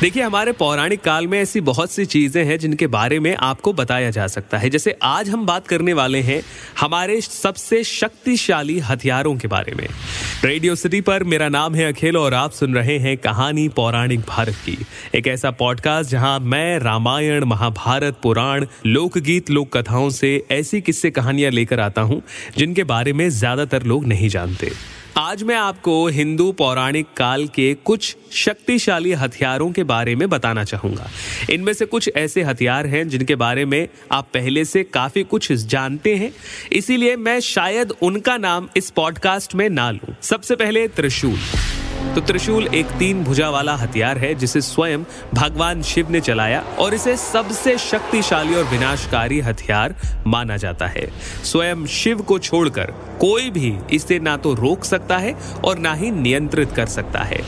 देखिए, हमारे पौराणिक काल में ऐसी बहुत सी चीज़ें हैं जिनके बारे में आपको बताया जा सकता है। जैसे आज हम बात करने वाले हैं हमारे सबसे शक्तिशाली हथियारों के बारे में। रेडियो सिटी पर मेरा नाम है अखिल और आप सुन रहे हैं कहानी पौराणिक भारत की। एक ऐसा पॉडकास्ट जहाँ मैं, रामायण, महाभारत, पुराण, लोकगीत लोक कथाओं से ऐसी किस्से कहानियाँ लेकर आता हूँ जिनके बारे में ज़्यादातर लोग नहीं जानते। आज मैं आपको हिंदू पौराणिक काल के कुछ शक्तिशाली हथियारों के बारे में बताना चाहूँगा। इनमें से कुछ ऐसे हथियार हैं जिनके बारे में आप पहले से काफ़ी कुछ जानते हैं। इसीलिए मैं शायद उनका नाम इस पॉडकास्ट में ना लूँ। सबसे पहले त्रिशूल। तो त्रिशूल एक तीन भुजा वाला हथियार है, जिसे स्वयं भगवान शिव ने चलाया और इसे सबसे शक्तिशाली और विनाशकारी हथियार माना जाता है। स्वयं शिव को छोड़कर कोई भी इसे ना तो रोक सकता है और ना ही नियंत्रित कर सकता है।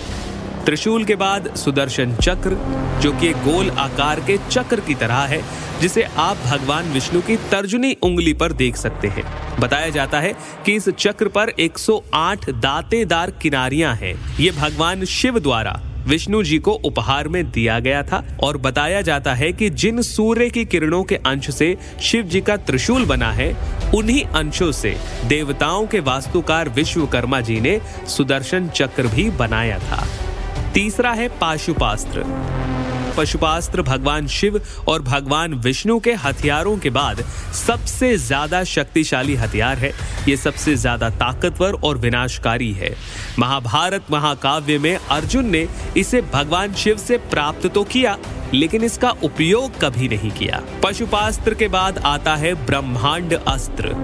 त्रिशूल के बाद सुदर्शन चक्र, जो कि गोल आकार के चक्र की तरह है जिसे आप भगवान विष्णु की तर्जुनी उंगली पर देख सकते हैं। बताया जाता है कि इस चक्र पर 108 दांतेदार किनारियाँ हैं। ये भगवान शिव द्वारा विष्णु जी को उपहार में दिया गया था और बताया जाता है कि जिन सूर्य की किरणों के अंश से शिव जी का त्रिशूल बना है, उन्हीं अंशों से देवताओं के वास्तुकार विश्वकर्मा जी ने सुदर्शन चक्र भी बनाया था। तीसरा है पाशुपास्त्र। पशुपास्त्र, भगवान शिव और भगवान विष्णु के हथियारों के बाद सबसे ज़्यादा शक्तिशाली हथियार है। ये सबसे ज़्यादा ताकतवर और विनाशकारी है। महाभारत महाकाव्य में अर्जुन ने इसे भगवान शिव से प्राप्त तो किया, लेकिन इसका उपयोग कभी नहीं किया। पशुपास्त्र के बाद आता है ब्रह्मांड अस्त्र।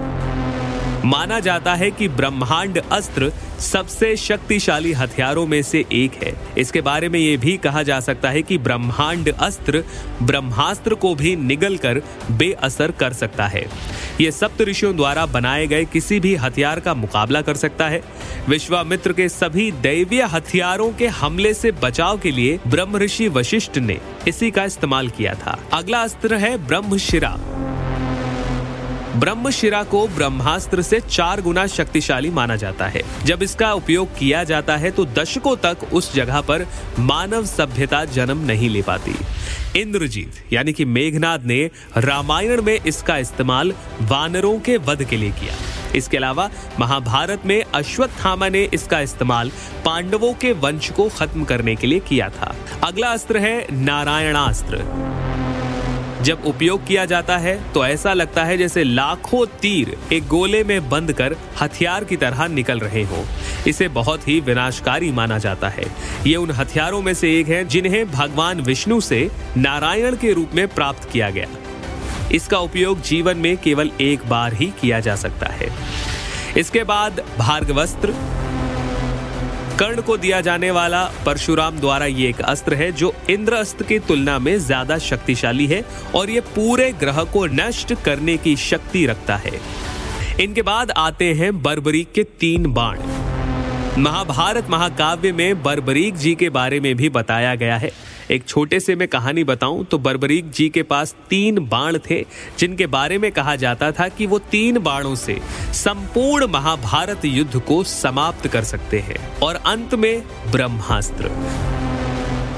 माना जाता है कि ब्रह्मांड अस्त्र सबसे शक्तिशाली हथियारों में से एक है। इसके बारे में यह भी कहा जा सकता है कि ब्रह्मांड अस्त्र ब्रह्मास्त्र को भी निगल कर बेअसर कर सकता है। यह सप्त ऋषियों द्वारा बनाए गए किसी भी हथियार का मुकाबला कर सकता है। विश्वामित्र के सभी दैवीय हथियारों के हमले से बचाव के लिए ब्रह्म ऋषि वशिष्ठ ने इसी का इस्तेमाल किया था। अगला अस्त्र है ब्रह्मशिरा ब्रह्मशिरा को ब्रह्मास्त्र से चार गुना शक्तिशाली माना जाता है। जब इसका उपयोग किया जाता है तो दशकों तक उस जगह पर मानव सभ्यता जन्म नहीं ले पाती। इंद्रजीत, यानी कि मेघनाथ ने रामायण में इसका इस्तेमाल वानरों के वध के लिए किया। इसके अलावा, महाभारत में अश्वत्थामा ने इसका इस्तेमाल पांडवों के वंश को खत्म करने के लिए किया था। अगला अस्त्र है नारायणास्त्र। जब उपयोग किया जाता है तो ऐसा लगता है जैसे लाखों तीर एक गोले में बंद कर हथियार की तरह निकल रहे हो। इसे बहुत ही विनाशकारी माना जाता है। ये उन हथियारों में से एक है जिन्हें भगवान विष्णु से नारायण के रूप में प्राप्त किया गया। इसका उपयोग जीवन में केवल एक बार ही किया जा सकता है। इसके बाद भार्गवस्त्र कर्ण को दिया जाने वाला परशुराम द्वारा ये एक अस्त्र है, जो इंद्र अस्त्र की तुलना में ज़्यादा शक्तिशाली है और ये पूरे ग्रह को नष्ट करने की शक्ति रखता है। इनके बाद आते हैं बर्बरीक के तीन बाण। महाभारत महाकाव्य में बर्बरीक जी के बारे में भी बताया गया है। एक छोटे से मैं कहानी बताऊँ तो बर्बरीक जी के पास तीन बाण थे, जिनके बारे में कहा जाता था कि वो तीन बाणों से संपूर्ण महाभारत युद्ध को समाप्त कर सकते हैं। और अंत में ब्रह्मास्त्र।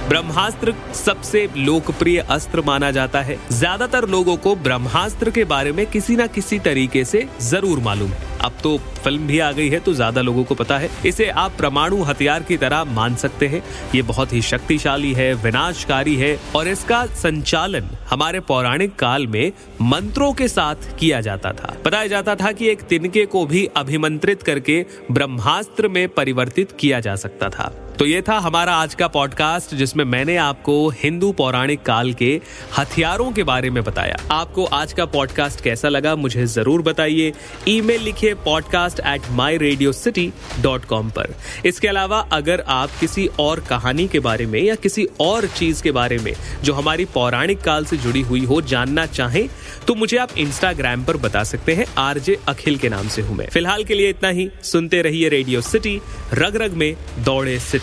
ब्रह्मास्त्र सबसे लोकप्रिय अस्त्र माना जाता है। ज़्यादातर लोगों को ब्रह्मास्त्र के बारे में किसी ना किसी तरीके से ज़रूर मालूम। है अब तो फ़िल्म भी आ गई है तो ज़्यादा लोगों को पता है। इसे आप परमाणु हथियार की तरह मान सकते हैं। ये बहुत ही शक्तिशाली है, विनाशकारी है, और इसका संचालन हमारे पौराणिक काल में मंत्रों के साथ किया जाता था। बताया जाता था कि एक तिनके को भी अभिमंत्रित करके ब्रह्मास्त्र में परिवर्तित किया जा सकता था। तो ये था हमारा आज का पॉडकास्ट जिसमें मैंने आपको हिंदू पौराणिक काल के हथियारों के बारे में बताया। आपको आज का पॉडकास्ट कैसा लगा, मुझे ज़रूर बताइए। ईमेल लिखिए podcast at my Radio City dot com पर। इसके अलावा, अगर आप किसी और कहानी के बारे में या किसी और चीज़ के बारे में, जो हमारी पौराणिक काल से जुड़ी हुई हो, जानना चाहें तो मुझे आप इंस्टाग्राम पर बता सकते हैं। आरजे अखिल के नाम से हूँ मैं। फ़िलहाल के लिए इतना ही। सुनते रहिए रेडियो सिटी रग रग में दौड़े